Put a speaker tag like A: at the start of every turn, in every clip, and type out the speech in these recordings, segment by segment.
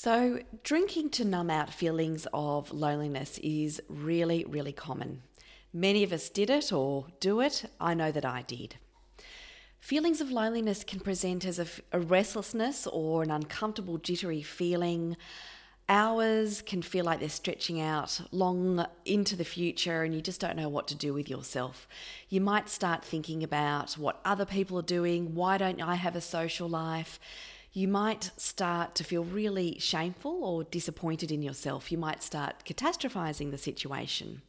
A: So, drinking to numb out feelings of loneliness is really, really common. Many of us did it or do it. I know that I did. Feelings of loneliness can present as a, restlessness or an uncomfortable, jittery feeling. Hours can feel like they're stretching out long into the future and you just don't know what to do with yourself. You might start thinking about what other people are doing. Why don't I have a social life? You might start to feel really shameful or disappointed in yourself. You might start catastrophizing the situation.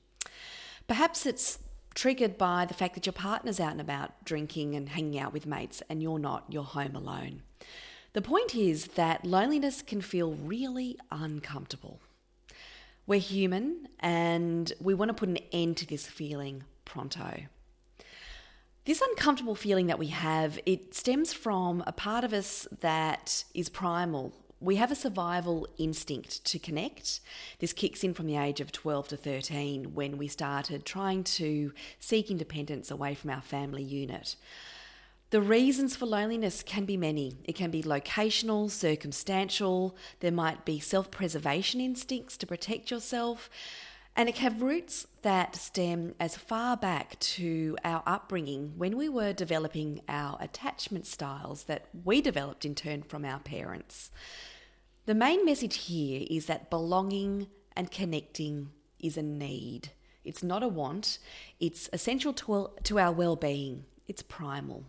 A: Perhaps it's triggered by the fact that your partner's out and about drinking and hanging out with mates and you're not, you're home alone. The point is that loneliness can feel really uncomfortable. We're human and we want to put an end to this feeling pronto. This uncomfortable feeling that we have, it stems from a part of us that is primal we have a survival instinct to connect. This kicks in from the age of 12 to 13 when we started trying to seek independence away from our family unit. The reasons for loneliness can be many. It can be locational, circumstantial, there might be self preservation instincts to protect yourself, and it have roots that stem as far back to our upbringing when we were developing our attachment styles that we developed in turn from our parents. The main message here is that belonging and connecting is a need. It's not a want, it's essential to, to our well being, it's primal.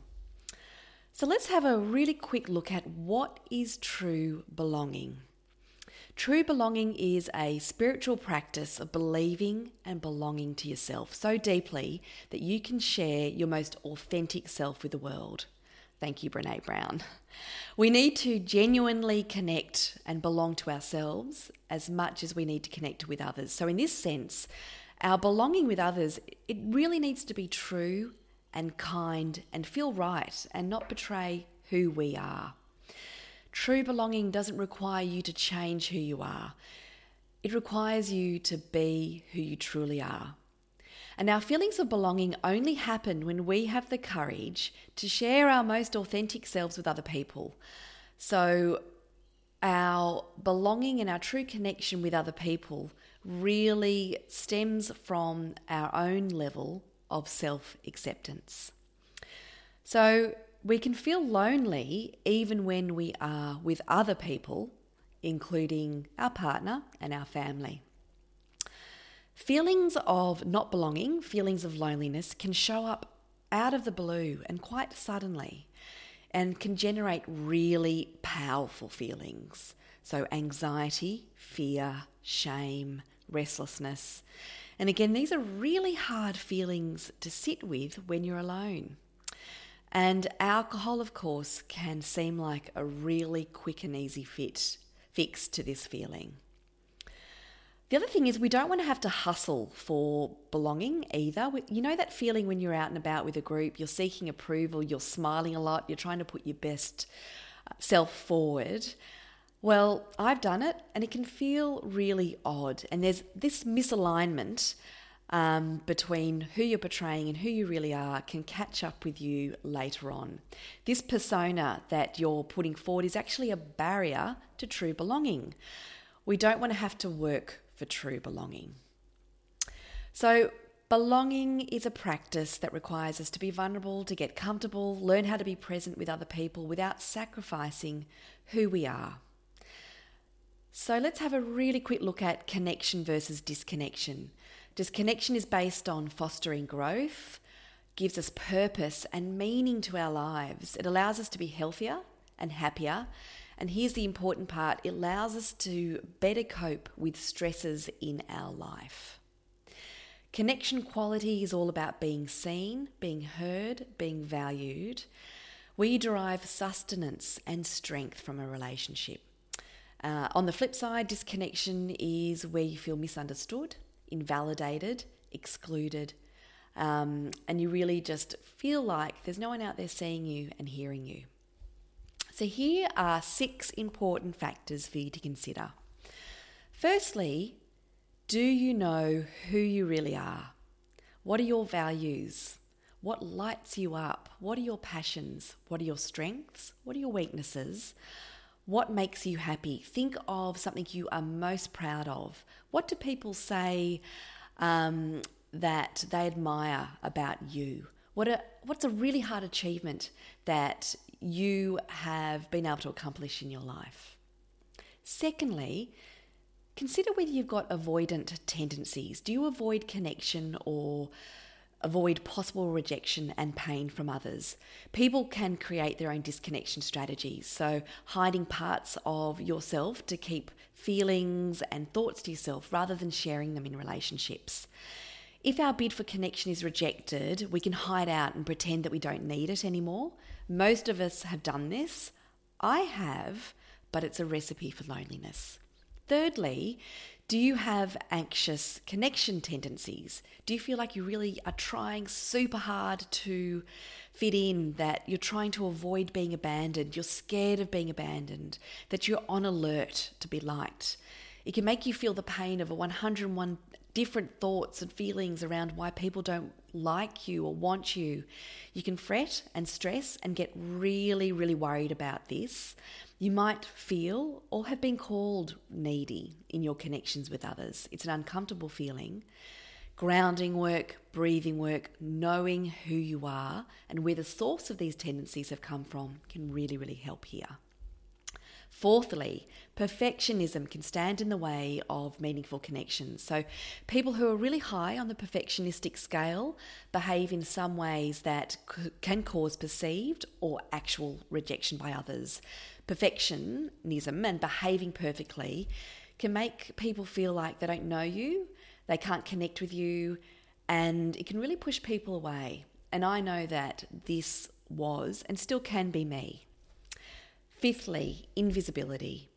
A: So let's have a really quick look at what is true belonging. True belonging is a spiritual practice of believing and belonging to yourself so deeply that you can share your most authentic self with the world. Thank you, Brene Brown. We need to genuinely connect and belong to ourselves as much as we need to connect with others. So, in this sense, our belonging with others, it really needs to be true and kind and feel right and not betray who we are. True belonging doesn't require you to change who you are, it requires you to be who you truly are. And our feelings of belonging only happen when we have the courage to share our most authentic selves with other people. So, our belonging and our true connection with other people really stems from our own level of self acceptance. So, we can feel lonely even when we are with other people, including our partner and our family. Feelings of not belonging, feelings of loneliness can show up out of the blue and quite suddenly and can generate really powerful feelings. So, anxiety, fear, shame, restlessness. And again, these are really hard feelings to sit with when you're alone. And alcohol, of course, can seem like a really quick and easy fit, fix to this feeling. The other thing is, we don't want to have to hustle for belonging either. You know that feeling when you're out and about with a group, you're seeking approval, you're smiling a lot, you're trying to put your best uh, self forward. Well, I've done it and it can feel really odd. And there's this misalignment um, between who you're portraying and who you really are can catch up with you later on. This persona that you're putting forward is actually a barrier to true belonging. We don't want to have to work for true belonging. So, belonging is a practice that requires us to be vulnerable, to get comfortable, learn how to be present with other people without sacrificing who we are. So, let's have a really quick look at connection versus disconnection. Disconnection is based on fostering growth, gives us purpose and meaning to our lives. It allows us to be healthier and happier and here's the important part it allows us to better cope with stresses in our life. Connection quality is all about being seen, being heard, being valued. We derive sustenance and strength from a relationship. Uh, on the flip side, disconnection is where you feel misunderstood, invalidated, excluded, um, and you really just feel like there's no one out there seeing you and hearing you. So, here are six important factors for you to consider. Firstly, do you know who you really are? What are your values? What lights you up? What are your passions? What are your strengths? What are your weaknesses? What makes you happy? Think of something you are most proud of. What do people say um, that they admire about you? What a, what's a really hard achievement that you have been able to accomplish in your life? Secondly, consider whether you've got avoidant tendencies. Do you avoid connection or avoid possible rejection and pain from others. People can create their own disconnection strategies, so hiding parts of yourself to keep feelings and thoughts to yourself rather than sharing them in relationships. If our bid for connection is rejected, we can hide out and pretend that we don't need it anymore. Most of us have done this. I have, but it's a recipe for loneliness. Thirdly, do you have anxious connection tendencies? Do you feel like you really are trying super hard to fit in, that you're trying to avoid being abandoned, you're scared of being abandoned, that you're on alert to be liked? It can make you feel the pain of a 101 different thoughts and feelings around why people don't like you or want you. You can fret and stress and get really, really worried about this. You might feel or have been called needy in your connections with others. It's an uncomfortable feeling. Grounding work, breathing work, knowing who you are and where the source of these tendencies have come from can really, really help here. Fourthly, perfectionism can stand in the way of meaningful connections. So, people who are really high on the perfectionistic scale behave in some ways that can cause perceived or actual rejection by others. Perfectionism and behaving perfectly can make people feel like they don't know you, they can't connect with you, and it can really push people away. And I know that this was and still can be me. Fifthly, invisibility.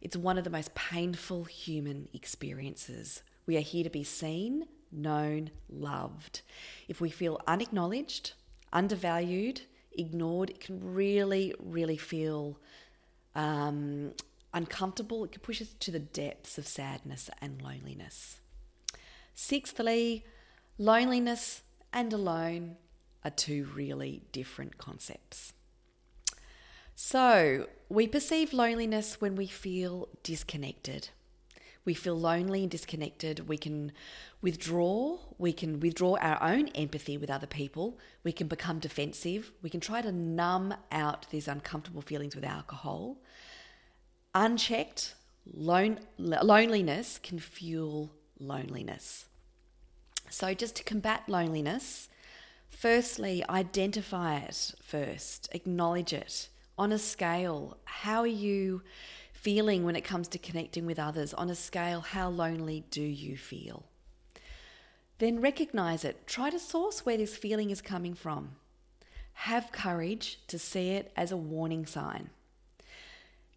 A: It's one of the most painful human experiences. We are here to be seen, known, loved. If we feel unacknowledged, undervalued, ignored, it can really, really feel um, uncomfortable. It can push us to the depths of sadness and loneliness. Sixthly, loneliness and alone are two really different concepts. So, we perceive loneliness when we feel disconnected. We feel lonely and disconnected. We can withdraw. We can withdraw our own empathy with other people. We can become defensive. We can try to numb out these uncomfortable feelings with alcohol. Unchecked, lone, loneliness can fuel loneliness. So, just to combat loneliness, firstly, identify it first, acknowledge it on a scale, how are you feeling when it comes to connecting with others? On a scale, how lonely do you feel? Then recognize it. Try to source where this feeling is coming from. Have courage to see it as a warning sign.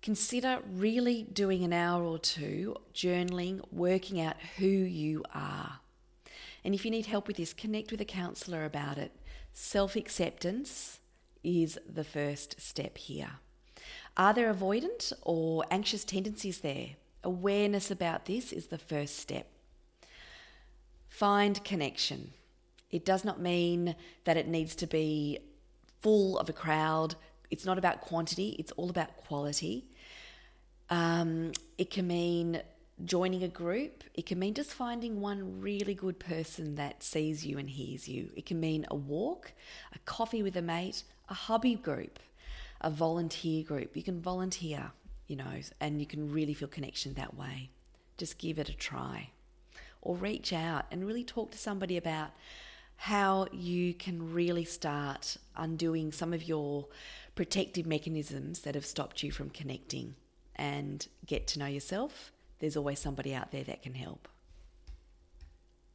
A: Consider really doing an hour or two journaling, working out who you are. And if you need help with this, connect with a counsellor about it. Self acceptance is the first step here. Are there avoidant or anxious tendencies there? Awareness about this is the first step. Find connection. It does not mean that it needs to be full of a crowd. It's not about quantity, it's all about quality. Um, it can mean joining a group. It can mean just finding one really good person that sees you and hears you. It can mean a walk, a coffee with a mate, a hobby group, a volunteer group. You can volunteer, you know, and you can really feel connection that way. Just give it a try. Or reach out and really talk to somebody about how you can really start undoing some of your protective mechanisms that have stopped you from connecting and get to know yourself. There's always somebody out there that can help.